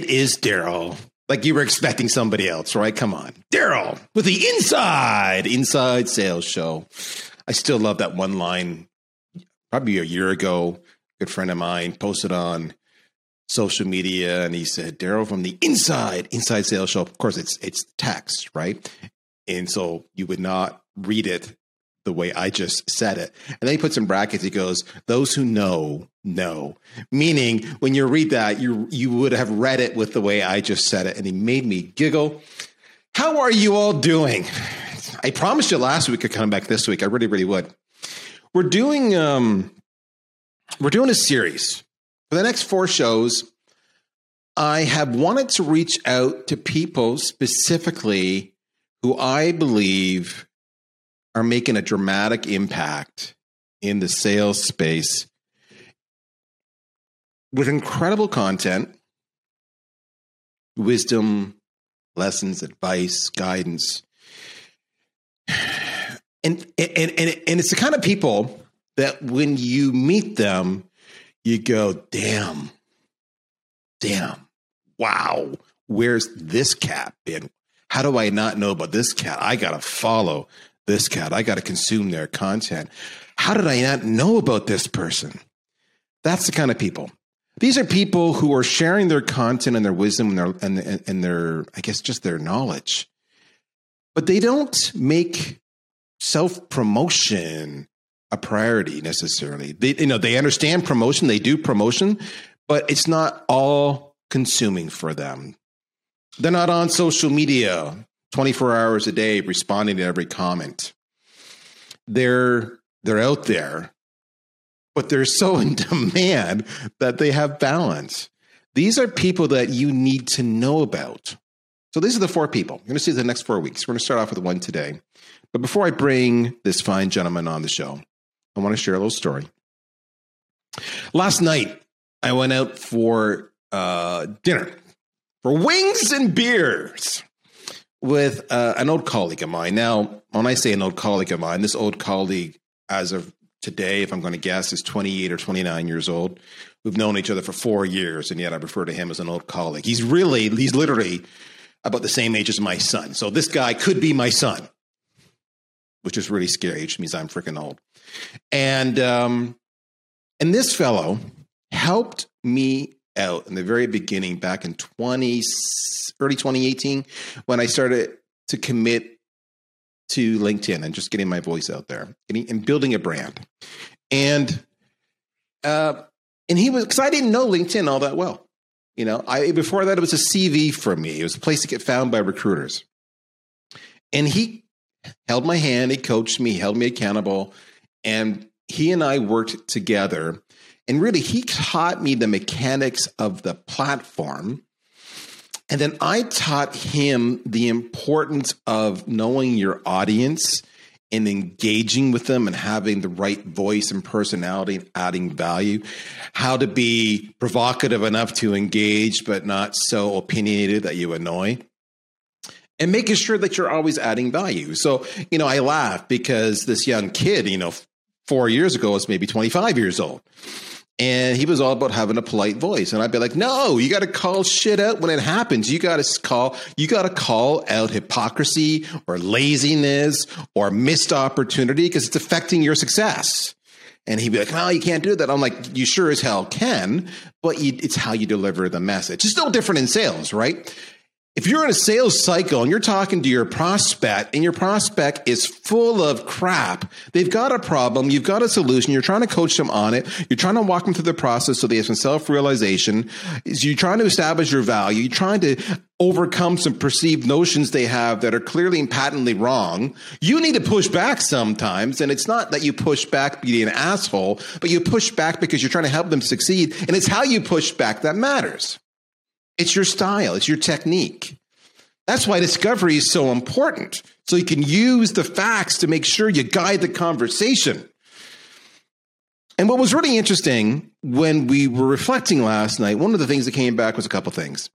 It is Daryl. Like you were expecting somebody else, right? Come on. Daryl with the Inside, Inside Sales Show. I still love that one line. Probably a year ago, a good friend of mine posted on social media and he said, Daryl from the Inside, Inside Sales Show. Of course, it's it's text, right? And so you would not read it the way I just said it. And then he puts in brackets, he goes, those who know, know. Meaning when you read that, you you would have read it with the way I just said it. And he made me giggle. How are you all doing? I promised you last week I'd come back this week. I really, really would. We're doing um we're doing a series. For the next four shows, I have wanted to reach out to people specifically who I believe are making a dramatic impact in the sales space with incredible content, wisdom, lessons, advice, guidance. And, and, and, and it's the kind of people that when you meet them, you go, damn, damn, wow, where's this cat been? How do I not know about this cat? I got to follow this cat. I got to consume their content. How did I not know about this person? That's the kind of people. These are people who are sharing their content and their wisdom and their and, and their I guess just their knowledge. But they don't make self promotion a priority necessarily. They you know they understand promotion, they do promotion, but it's not all consuming for them. They're not on social media 24 hours a day responding to every comment. They're they're out there, but they're so in demand that they have balance. These are people that you need to know about. So these are the four people. You're going to see the next four weeks. We're going to start off with one today. But before I bring this fine gentleman on the show, I want to share a little story. Last night, I went out for uh, dinner for wings and beers with uh, an old colleague of mine. Now, when I say an old colleague of mine, this old colleague, as of today, if I'm going to guess, is 28 or 29 years old. We've known each other for four years, and yet I refer to him as an old colleague. He's really, he's literally about the same age as my son. So this guy could be my son, which is really scary, which means I'm freaking old. And um, and this fellow helped me out in the very beginning back in 20 early 2018 when I started to commit to LinkedIn and just getting my voice out there and, building a brand. And uh, and he was because I didn't know LinkedIn all that well. You know, I before that it was a CV for me. It was a place to get found by recruiters. And he held my hand, he coached me, held me accountable, and he and I worked together and really, he taught me the mechanics of the platform. And then I taught him the importance of knowing your audience and engaging with them and having the right voice and personality and adding value, how to be provocative enough to engage, but not so opinionated that you annoy. And making sure that you're always adding value. So, you know, I laugh because this young kid, you know, four years ago was maybe 25 years old and he was all about having a polite voice and i'd be like no you got to call shit out when it happens you got to call you got to call out hypocrisy or laziness or missed opportunity because it's affecting your success and he'd be like, "No, you can't do that." I'm like, "You sure as hell can, but you, it's how you deliver the message. It's no different in sales, right? If you're in a sales cycle and you're talking to your prospect and your prospect is full of crap, they've got a problem, you've got a solution, you're trying to coach them on it, you're trying to walk them through the process so they have some self realization, you're trying to establish your value, you're trying to overcome some perceived notions they have that are clearly and patently wrong. You need to push back sometimes. And it's not that you push back being an asshole, but you push back because you're trying to help them succeed. And it's how you push back that matters. It's your style, it's your technique. That's why discovery is so important. So you can use the facts to make sure you guide the conversation. And what was really interesting when we were reflecting last night, one of the things that came back was a couple things.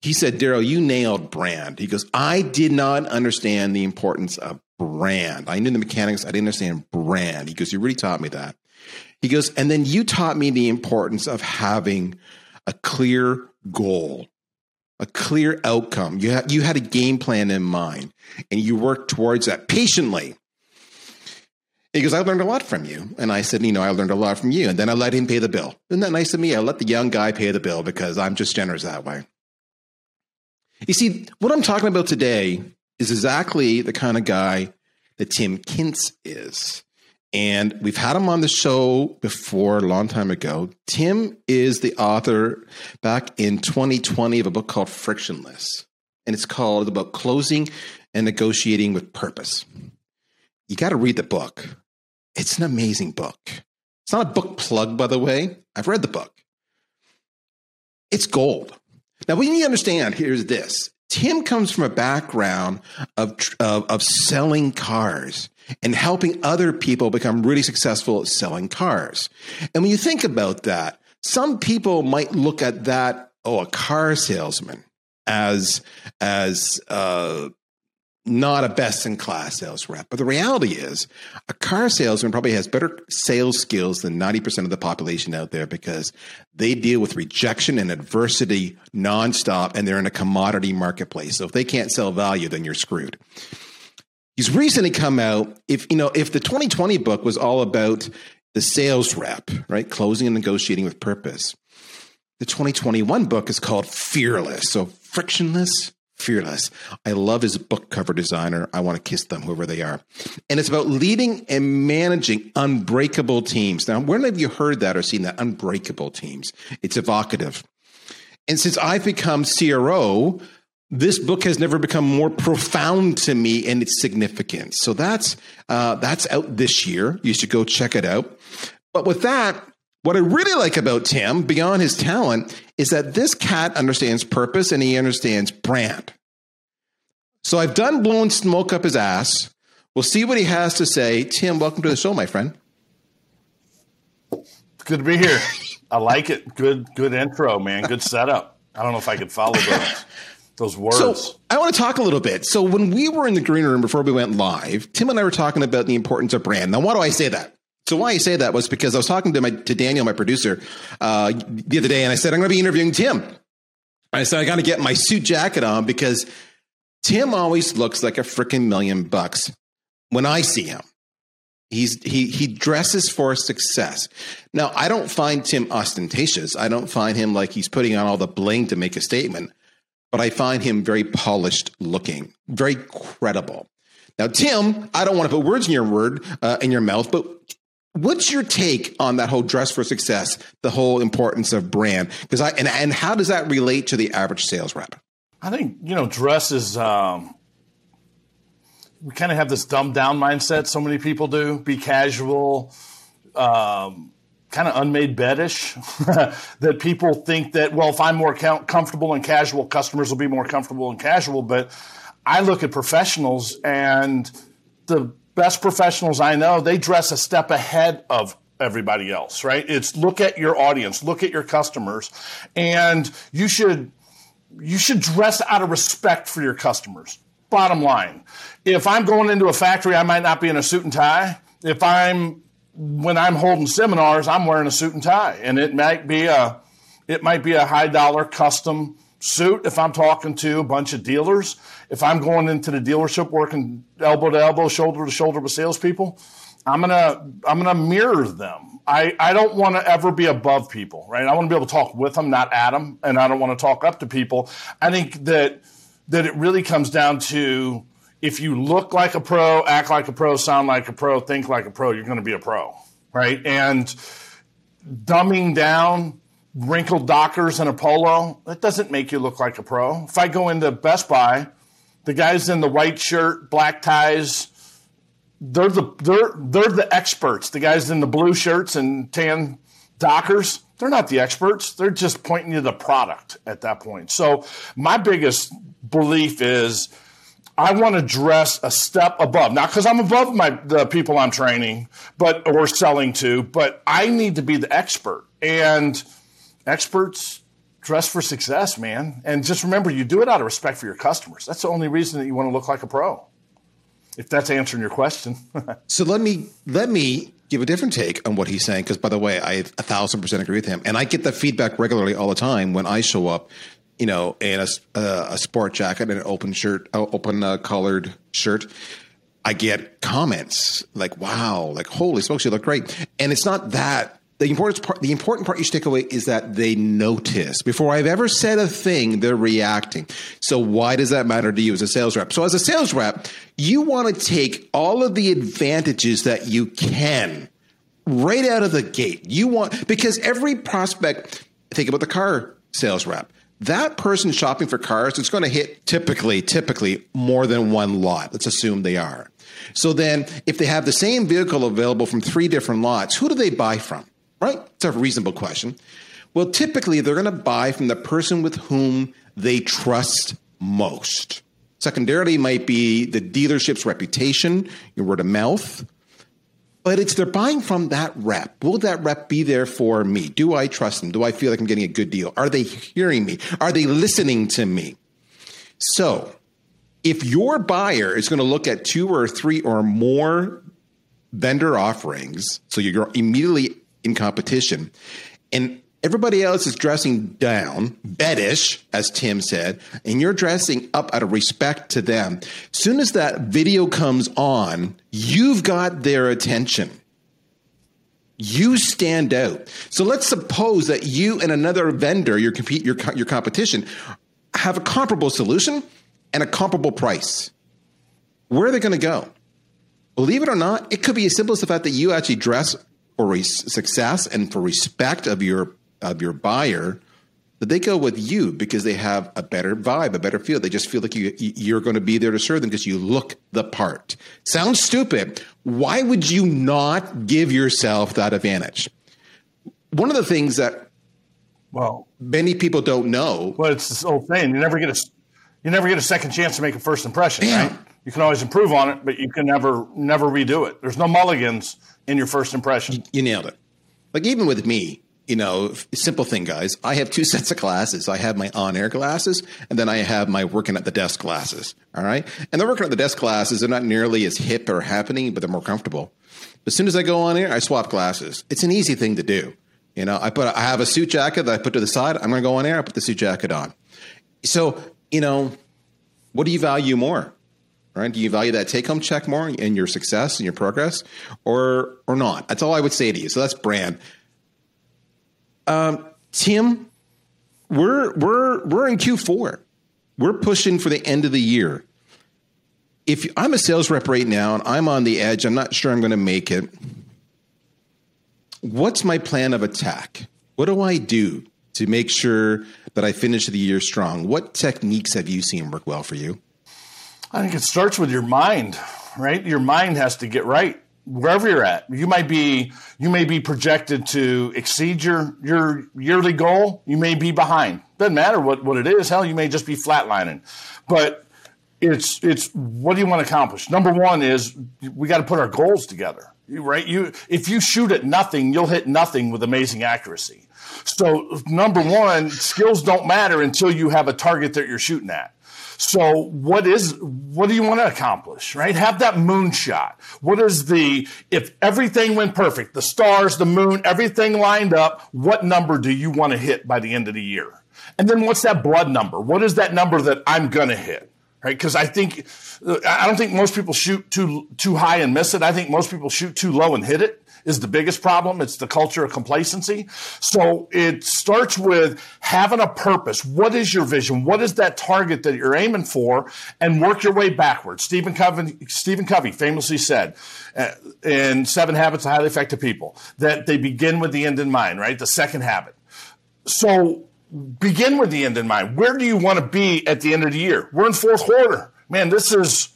He said, Daryl, you nailed brand. He goes, I did not understand the importance of brand. I knew the mechanics, I didn't understand brand. He goes, You really taught me that. He goes, and then you taught me the importance of having a clear goal, a clear outcome. You had, you had a game plan in mind and you worked towards that patiently. He goes, I learned a lot from you. And I said, you know, I learned a lot from you. And then I let him pay the bill. Isn't that nice of me? I let the young guy pay the bill because I'm just generous that way. You see, what I'm talking about today is exactly the kind of guy that Tim Kintz is. And we've had him on the show before a long time ago. Tim is the author back in 2020 of a book called Frictionless. And it's called about closing and negotiating with purpose. You got to read the book. It's an amazing book. It's not a book plug, by the way. I've read the book. It's gold. Now, you need to understand here is this Tim comes from a background of, of, of selling cars and helping other people become really successful at selling cars. And when you think about that, some people might look at that, oh, a car salesman as as uh, not a best in class sales rep. But the reality is, a car salesman probably has better sales skills than 90% of the population out there because they deal with rejection and adversity nonstop and they're in a commodity marketplace. So if they can't sell value, then you're screwed. He's recently come out. If you know, if the 2020 book was all about the sales rep, right? Closing and negotiating with purpose. The 2021 book is called Fearless. So frictionless, fearless. I love his book cover designer. I want to kiss them, whoever they are. And it's about leading and managing unbreakable teams. Now, when have you heard that or seen that? Unbreakable teams. It's evocative. And since I've become CRO, this book has never become more profound to me in its significance. So that's uh, that's out this year. You should go check it out. But with that, what I really like about Tim, beyond his talent, is that this cat understands purpose and he understands brand. So I've done blowing smoke up his ass. We'll see what he has to say. Tim, welcome to the show, my friend. It's good to be here. I like it. Good, good intro, man. Good setup. I don't know if I could follow those, those words. So I want to talk a little bit. So when we were in the green room before we went live, Tim and I were talking about the importance of brand. Now, why do I say that? So why I say that was because I was talking to my to Daniel, my producer, uh, the other day, and I said I'm going to be interviewing Tim. I said I got to get my suit jacket on because Tim always looks like a freaking million bucks when I see him. He's he he dresses for success. Now I don't find Tim ostentatious. I don't find him like he's putting on all the bling to make a statement, but I find him very polished looking, very credible. Now, Tim, I don't want to put words in your word uh, in your mouth, but What's your take on that whole dress for success, the whole importance of brand? Because I and, and how does that relate to the average sales rep? I think you know dress is um, we kind of have this dumbed down mindset. So many people do be casual, um, kind of unmade beddish. that people think that well, if I'm more comfortable and casual, customers will be more comfortable and casual. But I look at professionals and the best professionals I know, they dress a step ahead of everybody else, right? It's look at your audience, look at your customers, and you should you should dress out of respect for your customers. Bottom line. If I'm going into a factory, I might not be in a suit and tie. If I'm when I'm holding seminars, I'm wearing a suit and tie, and it might be a it might be a high dollar custom suit if I'm talking to a bunch of dealers. If I'm going into the dealership working elbow to elbow, shoulder to shoulder with salespeople, I'm gonna I'm gonna mirror them. I, I don't want to ever be above people, right? I want to be able to talk with them, not at them, and I don't want to talk up to people. I think that that it really comes down to if you look like a pro, act like a pro, sound like a pro, think like a pro, you're going to be a pro, right? And dumbing down wrinkled Dockers and a polo, that doesn't make you look like a pro. If I go into Best Buy, the guys in the white shirt, black ties, they're the they're they're the experts. The guys in the blue shirts and tan Dockers, they're not the experts. They're just pointing you to the product at that point. So my biggest belief is I want to dress a step above, not because I'm above my the people I'm training, but or selling to, but I need to be the expert and experts dress for success, man. And just remember, you do it out of respect for your customers. That's the only reason that you want to look like a pro. If that's answering your question. so let me let me give a different take on what he's saying because, by the way, I a thousand percent agree with him, and I get the feedback regularly all the time when I show up, you know, in a, uh, a sport jacket and an open shirt, uh, open uh, colored shirt. I get comments like, "Wow, like holy smokes, you look great," and it's not that the important part, the important part you should take away is that they notice. Before I've ever said a thing, they're reacting. So why does that matter to you as a sales rep? So as a sales rep, you want to take all of the advantages that you can right out of the gate. You want because every prospect, think about the car sales rep. That person shopping for cars is going to hit typically, typically more than one lot. Let's assume they are. So then, if they have the same vehicle available from three different lots, who do they buy from? right? It's a reasonable question. Well, typically they're going to buy from the person with whom they trust most. Secondarily, might be the dealership's reputation, your word of mouth. But it's they're buying from that rep. Will that rep be there for me? Do I trust them? Do I feel like I'm getting a good deal? Are they hearing me? Are they listening to me? So, if your buyer is going to look at two or three or more vendor offerings, so you're immediately in competition. And everybody else is dressing down, beddish, as Tim said, and you're dressing up out of respect to them. Soon as that video comes on, you've got their attention. You stand out. So let's suppose that you and another vendor, your compete, your your competition, have a comparable solution and a comparable price. Where are they going to go? Believe it or not, it could be as simple as the fact that you actually dress for success and for respect of your of your buyer that they go with you because they have a better vibe, a better feel. They just feel like you you're going to be there to serve them because you look the part. Sounds stupid. Why would you not give yourself that advantage? One of the things that well many people don't know. Well, it's this old saying: you never get a you never get a second chance to make a first impression, yeah. right? You can always improve on it, but you can never never redo it. There's no mulligans in your first impression. You nailed it. Like even with me, you know, simple thing, guys. I have two sets of glasses. I have my on-air glasses, and then I have my working at the desk glasses. All right, and the working at the desk glasses are not nearly as hip or happening, but they're more comfortable. As soon as I go on air, I swap glasses. It's an easy thing to do. You know, I put I have a suit jacket that I put to the side. I'm going to go on air. I put the suit jacket on. So you know, what do you value more? right? Do you value that take home check more in your success and your progress, or or not? That's all I would say to you. So that's brand. Um, Tim, we're we're we're in Q four. We're pushing for the end of the year. If I'm a sales rep right now and I'm on the edge, I'm not sure I'm going to make it. What's my plan of attack? What do I do to make sure that I finish the year strong? What techniques have you seen work well for you? I think it starts with your mind, right? Your mind has to get right wherever you're at. You might be you may be projected to exceed your your yearly goal. You may be behind. Doesn't matter what what it is. Hell, you may just be flatlining. But it's it's what do you want to accomplish? Number one is we got to put our goals together. Right? You if you shoot at nothing, you'll hit nothing with amazing accuracy. So number one, skills don't matter until you have a target that you're shooting at. So what is what do you want to accomplish, right? Have that moonshot. What is the if everything went perfect, the stars, the moon, everything lined up, what number do you want to hit by the end of the year? And then what's that blood number? What is that number that I'm going to hit? Right? Cuz I think I don't think most people shoot too too high and miss it. I think most people shoot too low and hit it is the biggest problem. It's the culture of complacency. So it starts with having a purpose. What is your vision? What is that target that you're aiming for? And work your way backwards. Stephen Covey, Stephen Covey famously said uh, in Seven Habits of Highly Effective People that they begin with the end in mind, right? The second habit. So begin with the end in mind. Where do you want to be at the end of the year? We're in fourth quarter. Man, this is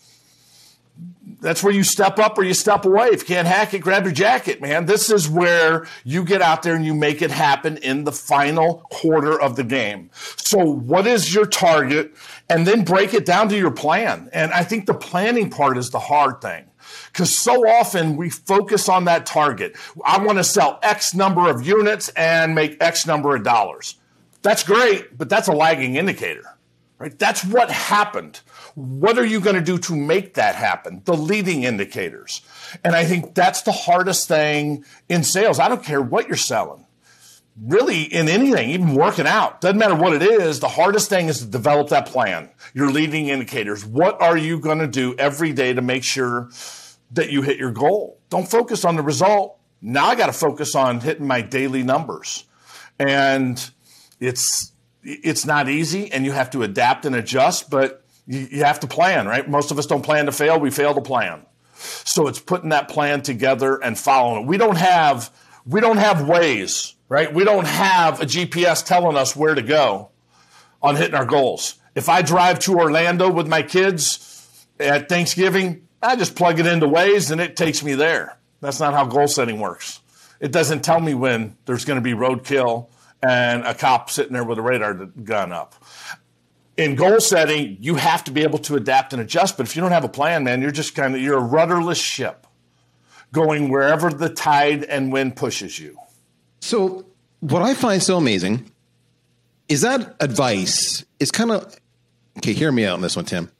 that's where you step up or you step away. If you can't hack it, grab your jacket, man. This is where you get out there and you make it happen in the final quarter of the game. So what is your target? And then break it down to your plan. And I think the planning part is the hard thing. Because so often we focus on that target. I want to sell X number of units and make X number of dollars. That's great, but that's a lagging indicator right? That's what happened. What are you going to do to make that happen? The leading indicators. And I think that's the hardest thing in sales. I don't care what you're selling. Really, in anything, even working out, doesn't matter what it is. The hardest thing is to develop that plan, your leading indicators. What are you going to do every day to make sure that you hit your goal? Don't focus on the result. Now I got to focus on hitting my daily numbers. And it's it's not easy and you have to adapt and adjust, but you, you have to plan, right? Most of us don't plan to fail, we fail to plan. So it's putting that plan together and following it. We don't have we don't have Waze, right? We don't have a GPS telling us where to go on hitting our goals. If I drive to Orlando with my kids at Thanksgiving, I just plug it into Waze and it takes me there. That's not how goal setting works. It doesn't tell me when there's going to be roadkill and a cop sitting there with a radar gun up. In goal setting, you have to be able to adapt and adjust. But if you don't have a plan, man, you're just kind of you're a rudderless ship going wherever the tide and wind pushes you. So what I find so amazing is that advice is kind of okay. Hear me out on this one, Tim.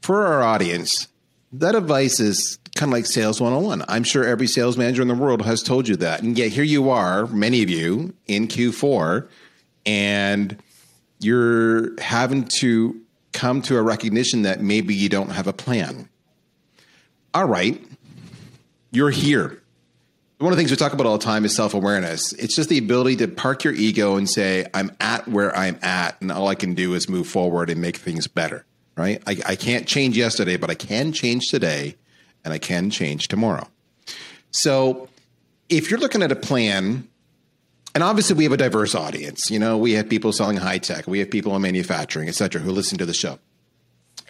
For our audience, that advice is kind of like sales 101. I'm sure every sales manager in the world has told you that. And yet here you are, many of you in Q4, and you're having to come to a recognition that maybe you don't have a plan. All right, you're here. One of the things we talk about all the time is self awareness. It's just the ability to park your ego and say, I'm at where I'm at, and all I can do is move forward and make things better, right? I, I can't change yesterday, but I can change today and I can change tomorrow. So if you're looking at a plan, and obviously we have a diverse audience, you know, we have people selling high tech, we have people in manufacturing, et cetera, who listen to the show.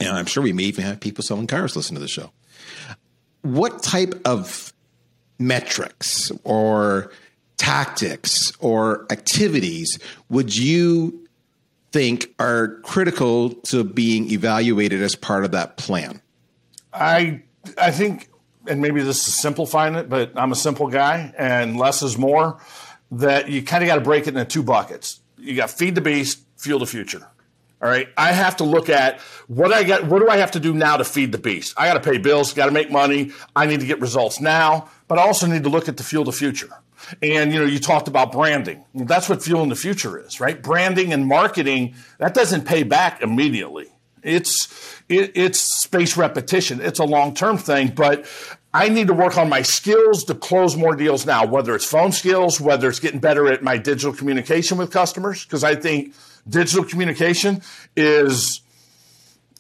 And I'm sure we may even have people selling cars listen to the show. What type of metrics or tactics or activities would you think are critical to being evaluated as part of that plan? I I think, and maybe this is simplifying it, but I'm a simple guy, and less is more. That you kind of got to break it into two buckets. You got feed the beast, fuel the future. All right. I have to look at what I got. What do I have to do now to feed the beast? I got to pay bills, got to make money. I need to get results now, but I also need to look at the fuel the future. And you know, you talked about branding. That's what fueling the future is, right? Branding and marketing that doesn't pay back immediately. It's it, it's space repetition. It's a long term thing, but I need to work on my skills to close more deals now, whether it's phone skills, whether it's getting better at my digital communication with customers, because I think digital communication is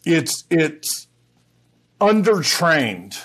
it's it's undertrained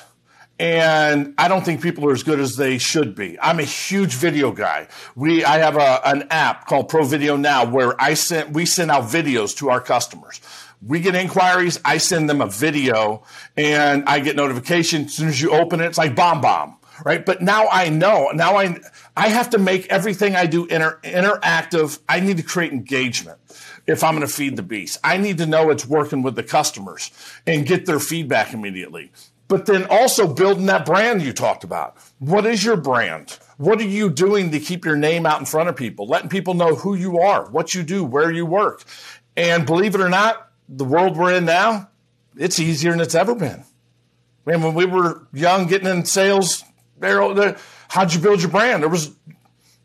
and I don't think people are as good as they should be. I'm a huge video guy. We I have a, an app called Pro Video Now where I sent we send out videos to our customers we get inquiries, I send them a video and I get notification as soon as you open it. It's like BombBomb, right? But now I know. Now I I have to make everything I do inter, interactive. I need to create engagement if I'm going to feed the beast. I need to know it's working with the customers and get their feedback immediately. But then also building that brand you talked about. What is your brand? What are you doing to keep your name out in front of people? Letting people know who you are, what you do, where you work. And believe it or not, the world we're in now, it's easier than it's ever been. Man, when we were young, getting in sales, how'd you build your brand? There was,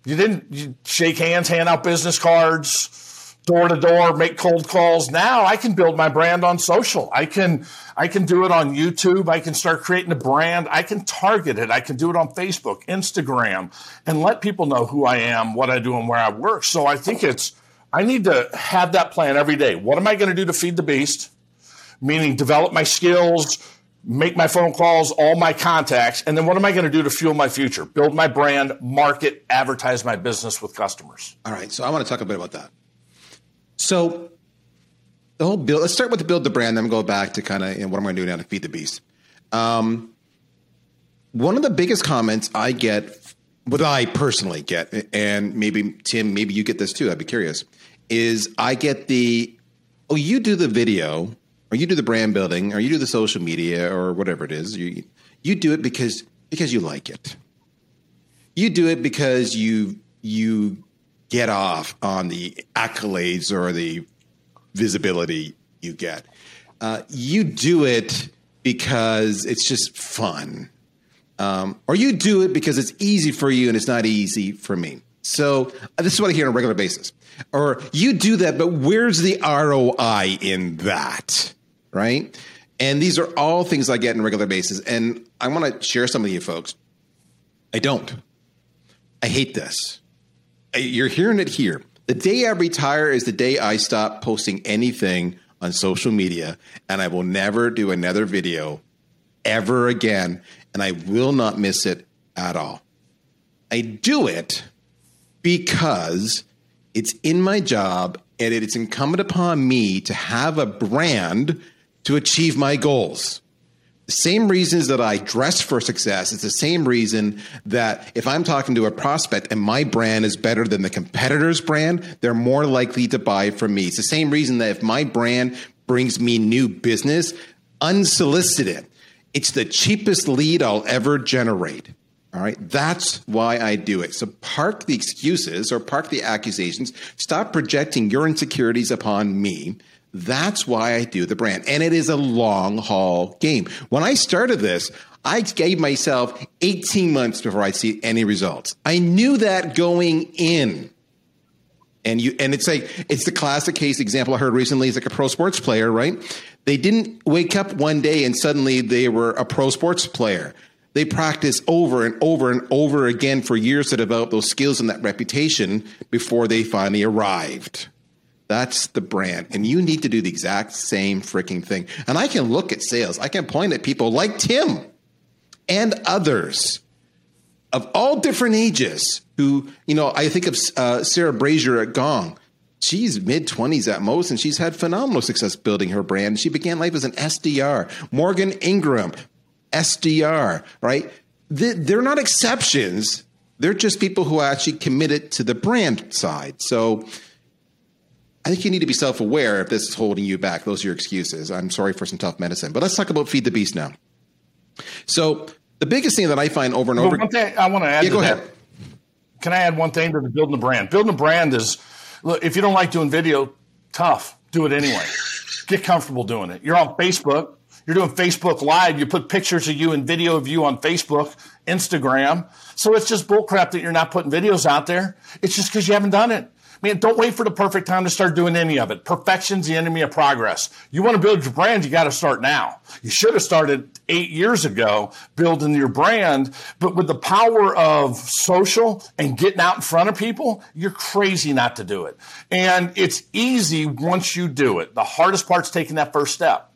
you didn't you shake hands, hand out business cards, door to door, make cold calls. Now I can build my brand on social. I can, I can do it on YouTube. I can start creating a brand. I can target it. I can do it on Facebook, Instagram, and let people know who I am, what I do, and where I work. So I think it's I need to have that plan every day. What am I going to do to feed the beast? Meaning develop my skills, make my phone calls, all my contacts, and then what am I going to do to fuel my future? Build my brand, market, advertise my business with customers. All right. So I want to talk a bit about that. So the whole build, let's start with the build the brand, then go back to kind of you know, what am I going to do now to feed the beast. Um, one of the biggest comments I get what I personally get, and maybe Tim, maybe you get this too. I'd be curious. Is I get the oh, you do the video, or you do the brand building, or you do the social media, or whatever it is. You you do it because because you like it. You do it because you you get off on the accolades or the visibility you get. Uh, you do it because it's just fun, um, or you do it because it's easy for you and it's not easy for me. So uh, this is what I hear on a regular basis. Or you do that, but where's the ROI in that? Right? And these are all things I get on a regular basis. And I want to share some of you folks. I don't. I hate this. You're hearing it here. The day I retire is the day I stop posting anything on social media, and I will never do another video ever again, and I will not miss it at all. I do it because it's in my job and it's incumbent upon me to have a brand to achieve my goals. The same reasons that I dress for success, it's the same reason that if I'm talking to a prospect and my brand is better than the competitor's brand, they're more likely to buy from me. It's the same reason that if my brand brings me new business unsolicited, it's the cheapest lead I'll ever generate. All right. That's why I do it. So park the excuses or park the accusations. Stop projecting your insecurities upon me. That's why I do the brand. And it is a long haul game. When I started this, I gave myself 18 months before I see any results. I knew that going in. And you and it's like it's the classic case example I heard recently. It's like a pro sports player, right? They didn't wake up one day and suddenly they were a pro sports player. They practice over and over and over again for years to develop those skills and that reputation before they finally arrived. That's the brand. And you need to do the exact same freaking thing. And I can look at sales, I can point at people like Tim and others of all different ages who, you know, I think of uh, Sarah Brazier at Gong. She's mid 20s at most, and she's had phenomenal success building her brand. She began life as an SDR. Morgan Ingram, SDR, right? They're not exceptions. They're just people who are actually committed to the brand side. So, I think you need to be self aware if this is holding you back. Those are your excuses. I'm sorry for some tough medicine. But let's talk about Feed the Beast now. So, the biggest thing that I find over and over. Well, one thing I want to add. Yeah, to go that. ahead. Can I add one thing to the building a brand? Building a brand is, look, if you don't like doing video, tough. Do it anyway. Get comfortable doing it. You're on Facebook. You're doing Facebook Live. You put pictures of you and video of you on Facebook, Instagram. So it's just bullcrap that you're not putting videos out there. It's just because you haven't done it. Man, don't wait for the perfect time to start doing any of it. Perfection's the enemy of progress. You want to build your brand, you got to start now. You should have started eight years ago building your brand, but with the power of social and getting out in front of people, you're crazy not to do it. And it's easy once you do it. The hardest part's taking that first step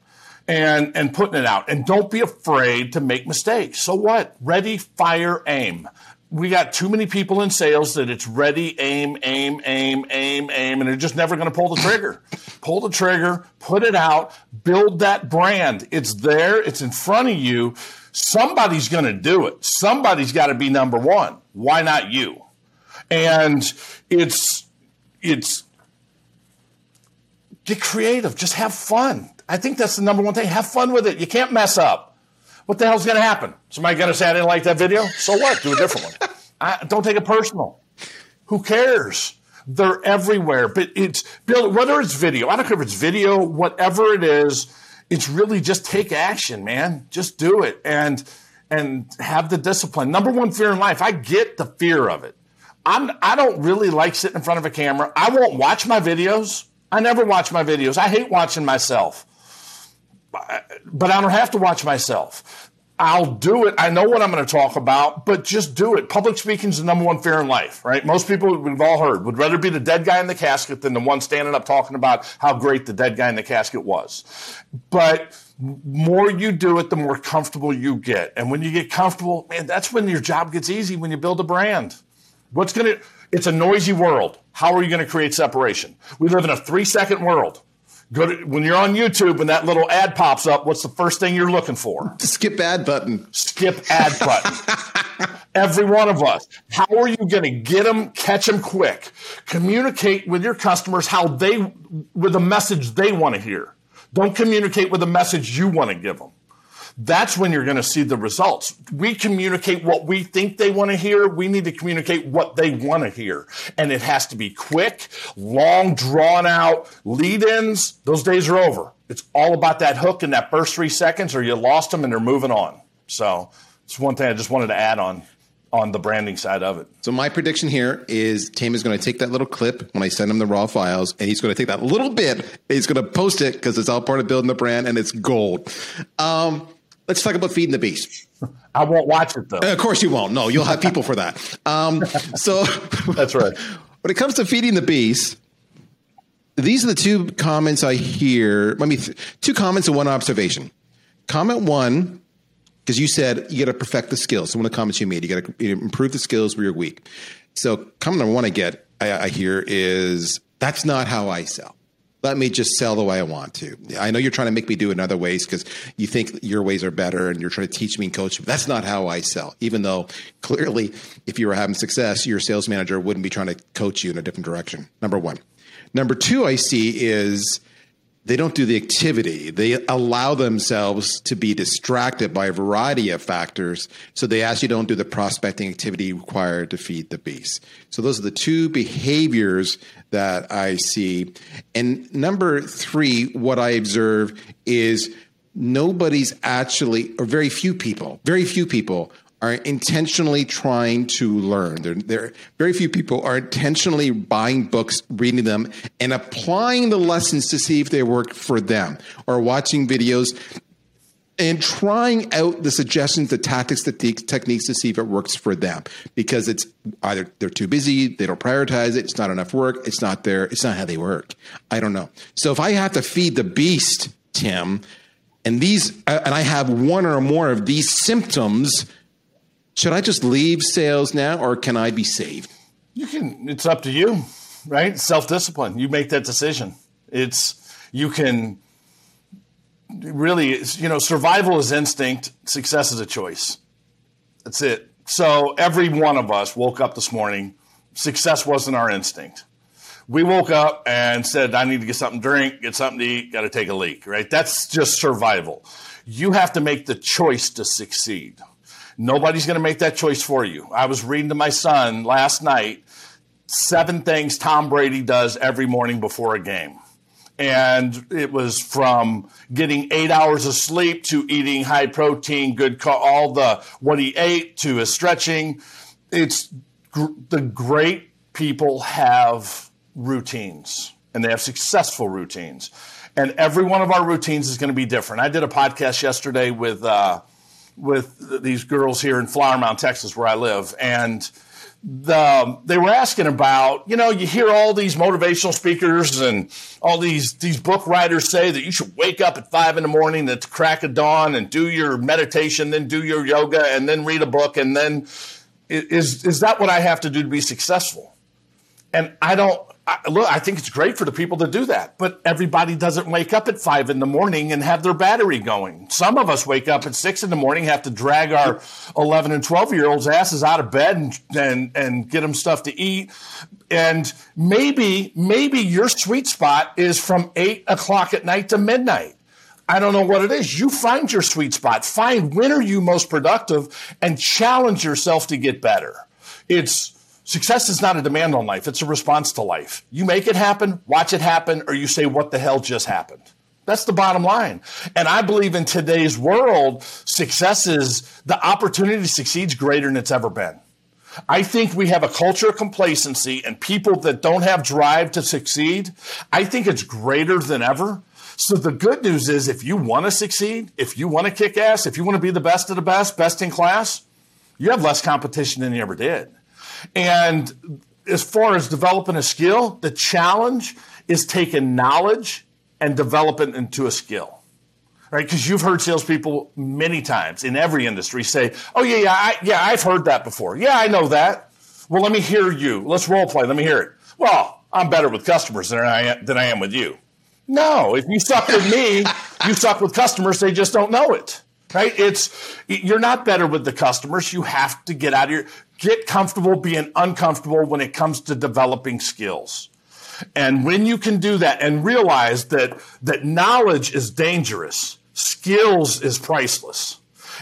and and putting it out. And don't be afraid to make mistakes. So what? Ready, fire, aim we got too many people in sales that it's ready, aim, aim, aim, aim, aim, and they're just never going to pull the trigger. pull the trigger, put it out, build that brand. It's there, it's in front of you. Somebody's going to do it. Somebody's got to be number one. Why not you? And it's, it's, get creative, just have fun. I think that's the number one thing. Have fun with it. You can't mess up. What the hell's going to happen? Somebody going to say I didn't like that video? So what? Do a different one. I, don't take it personal. Who cares? They're everywhere. But it's whether it's video. I don't care if it's video, whatever it is. It's really just take action, man. Just do it and and have the discipline. Number one fear in life. I get the fear of it. I'm I don't really like sitting in front of a camera. I won't watch my videos. I never watch my videos. I hate watching myself but I don't have to watch myself. I'll do it. I know what I'm going to talk about, but just do it. Public speaking is the number one fear in life, right? Most people we've all heard would rather be the dead guy in the casket than the one standing up talking about how great the dead guy in the casket was. But more you do it, the more comfortable you get. And when you get comfortable, man, that's when your job gets easy when you build a brand. What's going to, it's a noisy world. How are you going to create separation? We live in a three second world. Go to, when you're on YouTube and that little ad pops up, what's the first thing you're looking for? Skip ad button. Skip ad button. Every one of us. How are you going to get them, catch them quick? Communicate with your customers how they, with a message they want to hear. Don't communicate with a message you want to give them. That's when you're going to see the results. We communicate what we think they want to hear. We need to communicate what they want to hear. And it has to be quick, long, drawn out lead ins. Those days are over. It's all about that hook in that first three seconds, or you lost them and they're moving on. So it's one thing I just wanted to add on on the branding side of it. So my prediction here is Tim is going to take that little clip when I send him the raw files, and he's going to take that little bit, he's going to post it because it's all part of building the brand, and it's gold. Um, let's talk about feeding the beast. I won't watch it though. Of course you won't. No, you'll have people for that. Um, so that's right. When it comes to feeding the beast, these are the two comments I hear. Let me two comments and one observation. Comment one because you said you got to perfect the skills. So one of the comments you made, you got to improve the skills where you're weak. So comment number one I get, I, I hear is that's not how I sell. Let me just sell the way I want to. I know you're trying to make me do it in other ways because you think your ways are better and you're trying to teach me and coach me. That's not how I sell. Even though clearly, if you were having success, your sales manager wouldn't be trying to coach you in a different direction. Number one. Number two, I see is they don't do the activity. They allow themselves to be distracted by a variety of factors. So they actually don't do the prospecting activity required to feed the beast. So those are the two behaviors that I see. And number three, what I observe is nobody's actually, or very few people, very few people are intentionally trying to learn. There, there, very few people are intentionally buying books, reading them, and applying the lessons to see if they work for them, or watching videos and trying out the suggestions, the tactics, the techniques to see if it works for them. Because it's either they're too busy, they don't prioritize it, it's not enough work, it's not there, it's not how they work. I don't know. So if I have to feed the beast, Tim, and these, uh, and I have one or more of these symptoms should I just leave sales now or can I be saved? You can, it's up to you, right? Self discipline. You make that decision. It's, you can really, you know, survival is instinct, success is a choice. That's it. So every one of us woke up this morning, success wasn't our instinct. We woke up and said, I need to get something to drink, get something to eat, got to take a leak, right? That's just survival. You have to make the choice to succeed. Nobody's going to make that choice for you. I was reading to my son last night seven things Tom Brady does every morning before a game. And it was from getting eight hours of sleep to eating high protein, good, all the what he ate to his stretching. It's gr- the great people have routines and they have successful routines. And every one of our routines is going to be different. I did a podcast yesterday with, uh, with these girls here in Flower Mound, Texas, where I live, and the, they were asking about, you know, you hear all these motivational speakers and all these these book writers say that you should wake up at five in the morning at the crack of dawn and do your meditation, then do your yoga, and then read a book, and then is is that what I have to do to be successful? And I don't. I, look, I think it's great for the people to do that, but everybody doesn't wake up at five in the morning and have their battery going. Some of us wake up at six in the morning, have to drag our 11 and 12 year olds' asses out of bed and, and, and get them stuff to eat. And maybe, maybe your sweet spot is from eight o'clock at night to midnight. I don't know what it is. You find your sweet spot. Find when are you most productive and challenge yourself to get better. It's, Success is not a demand on life, it's a response to life. You make it happen, watch it happen, or you say, What the hell just happened? That's the bottom line. And I believe in today's world, success is the opportunity to succeed is greater than it's ever been. I think we have a culture of complacency and people that don't have drive to succeed. I think it's greater than ever. So the good news is if you want to succeed, if you want to kick ass, if you want to be the best of the best, best in class, you have less competition than you ever did. And as far as developing a skill, the challenge is taking knowledge and developing into a skill. Right? Because you've heard salespeople many times in every industry say, Oh, yeah, yeah, I, yeah, I've heard that before. Yeah, I know that. Well, let me hear you. Let's role play. Let me hear it. Well, I'm better with customers than I am, than I am with you. No, if you suck with me, you suck with customers. They just don't know it right? It's you're not better with the customers. You have to get out of your get comfortable being uncomfortable when it comes to developing skills. And when you can do that and realize that, that knowledge is dangerous, skills is priceless.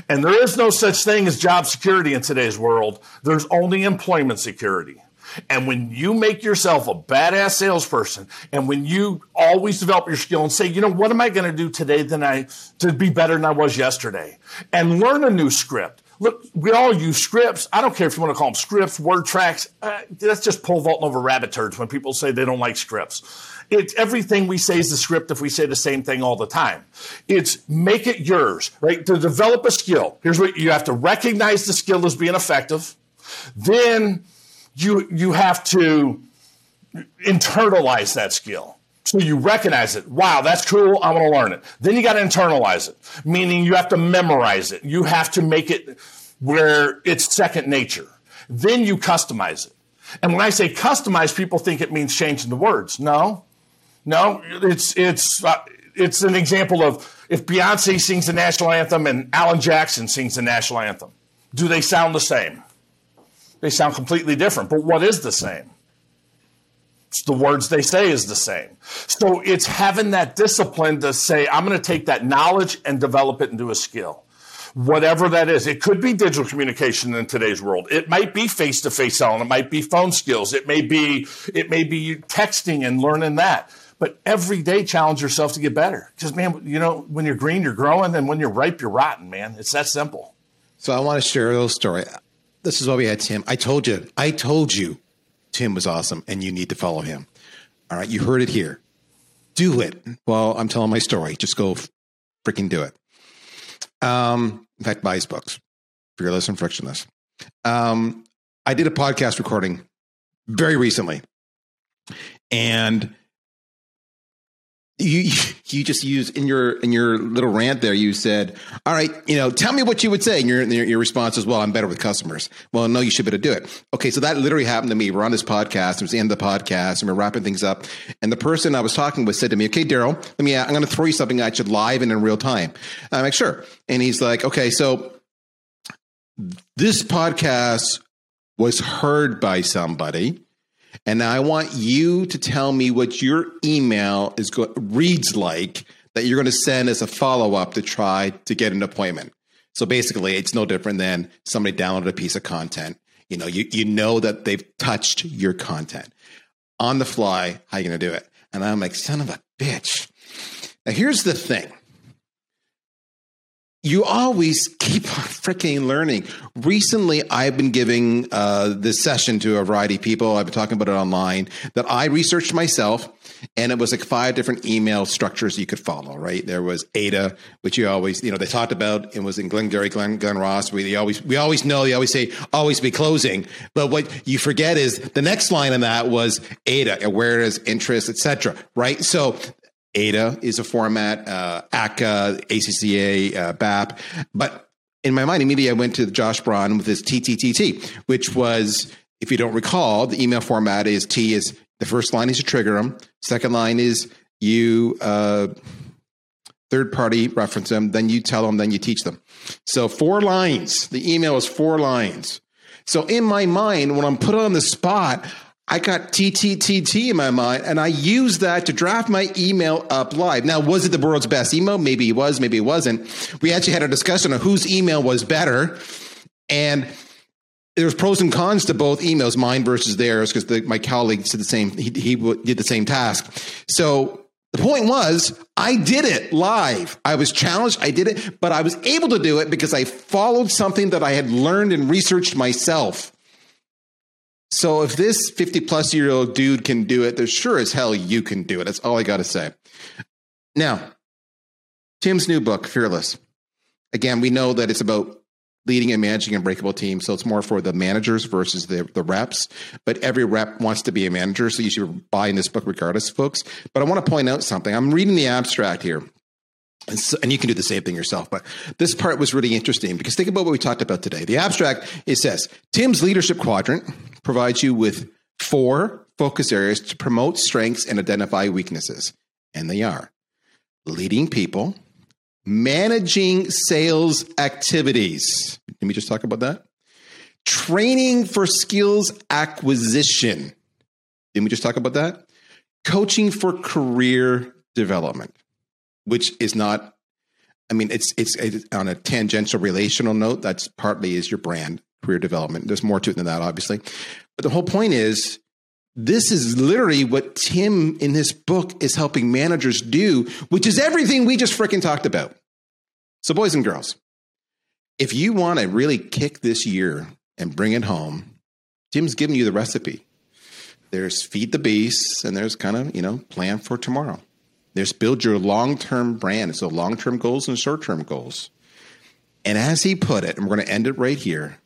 And there is no such thing as job security in today's world. There's only employment security. And when you make yourself a badass salesperson, and when you always develop your skill and say, you know, what am I going to do today than I to be better than I was yesterday, and learn a new script. Look, we all use scripts. I don't care if you want to call them scripts, word tracks. Uh, that's just pole vaulting over rabbit turds when people say they don't like scripts. It's everything we say is the script if we say the same thing all the time. It's make it yours, right? To develop a skill, here's what you have to recognize the skill as being effective. Then you you have to internalize that skill. So you recognize it. Wow, that's cool. I want to learn it. Then you got to internalize it, meaning you have to memorize it. You have to make it where it's second nature. Then you customize it. And when I say customize, people think it means changing the words. No, no, it's it's uh, it's an example of if Beyonce sings the national anthem and Alan Jackson sings the national anthem. Do they sound the same? They sound completely different. But what is the same? The words they say is the same. So it's having that discipline to say, I'm going to take that knowledge and develop it into a skill. Whatever that is. It could be digital communication in today's world. It might be face to face selling. It might be phone skills. It may be, it may be texting and learning that. But every day challenge yourself to get better. Because man, you know, when you're green, you're growing, and when you're ripe, you're rotten, man. It's that simple. So I want to share a little story. This is why we had Tim. I told you, I told you Tim was awesome and you need to follow him. All right, you heard it here. Do it. Well, I'm telling my story. Just go freaking do it. Um, in fact, buy his books, Fearless and Frictionless. Um, I did a podcast recording very recently, and you you just use in your in your little rant there you said all right you know tell me what you would say. And your, your, response is well i'm better with customers. Well no you should be able to do it. Okay so that literally happened to me. We're on this podcast it was the end of the podcast and we're wrapping things up. And the person i was talking with said to me okay Darryl let me i'm going to throw you something at you live and in real time. I'm like sure. And he's like okay so this podcast was heard by somebody and I want you to tell me what your email is go- reads like that you're going to send as a follow up to try to get an appointment. So basically, it's no different than somebody downloaded a piece of content. You know, you, you know that they've touched your content on the fly. How you going to do it? And I'm like, son of a bitch. Now, here's the thing you always keep on freaking learning. Recently, I've been giving uh, this session to a variety of people. I've been talking about it online that I researched myself, and it was like five different email structures you could follow. Right there was AIDA, which you always you know they talked about. It was in Glengarry, Glen, Glen Ross. We always we always know. They always say always be closing, but what you forget is the next line in that was AIDA, awareness, interest, etc. Right. So AIDA is a format, uh, ACCA, ACCA, uh, BAP. But in my mind, immediately I went to Josh Braun with his TTTT, which was, if you don't recall, the email format is T is the first line is you trigger them, second line is you uh, third party reference them, then you tell them, then you teach them. So four lines. The email is four lines. So in my mind, when I'm put on the spot, I got TTTT in my mind, and I used that to draft my email up live. Now, was it the world's best email? Maybe it was, maybe it wasn't. We actually had a discussion on whose email was better, and there's pros and cons to both emails, mine versus theirs, because my colleague did the same. He, he did the same task. So the point was, I did it live. I was challenged. I did it, but I was able to do it because I followed something that I had learned and researched myself. So if this 50 plus year old dude can do it, there's sure as hell you can do it. That's all I got to say. Now, Tim's new book, Fearless. Again, we know that it's about leading and managing unbreakable teams. So it's more for the managers versus the, the reps. But every rep wants to be a manager. So you should buy in this book regardless, folks. But I want to point out something. I'm reading the abstract here. And, so, and, you can do the same thing yourself. But this part was really interesting because think about what we talked about today. The abstract, it says Tim's leadership quadrant provides you with four focus areas to promote strengths and identify weaknesses. And they are leading people, managing sales activities. Let me just talk about that. Training for skills acquisition. Didn't we just talk about that? Coaching for career development which is not I mean, it's, it's it's on a tangential relational note. That's partly is your brand career development. There's more to it than that, obviously. But the whole point is this is literally what Tim in this book is helping managers do, which is everything we just freaking talked about. So, boys and girls, if you want to really kick this year and bring it home, Tim's giving you the recipe. There's feed the beast, and there's kind of, you know, plan for tomorrow. There's build your long term brand. So, long term goals and short term goals. And as he put it, and we're going to end it right here,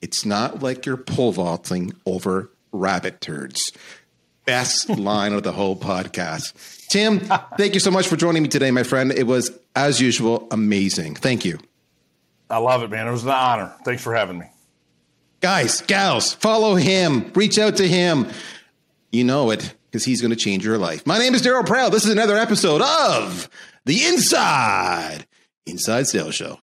it's not like you're pole vaulting over rabbit turds. Best line of the whole podcast. Tim, thank you so much for joining me today, my friend. It was, as usual, amazing. Thank you. I love it, man. It was an honor. Thanks for having me. Guys, gals, follow him. Reach out to him. You know it because he's going to change your life. My name is Darryl Praill. This is another episode of The Inside Inside Sales Show.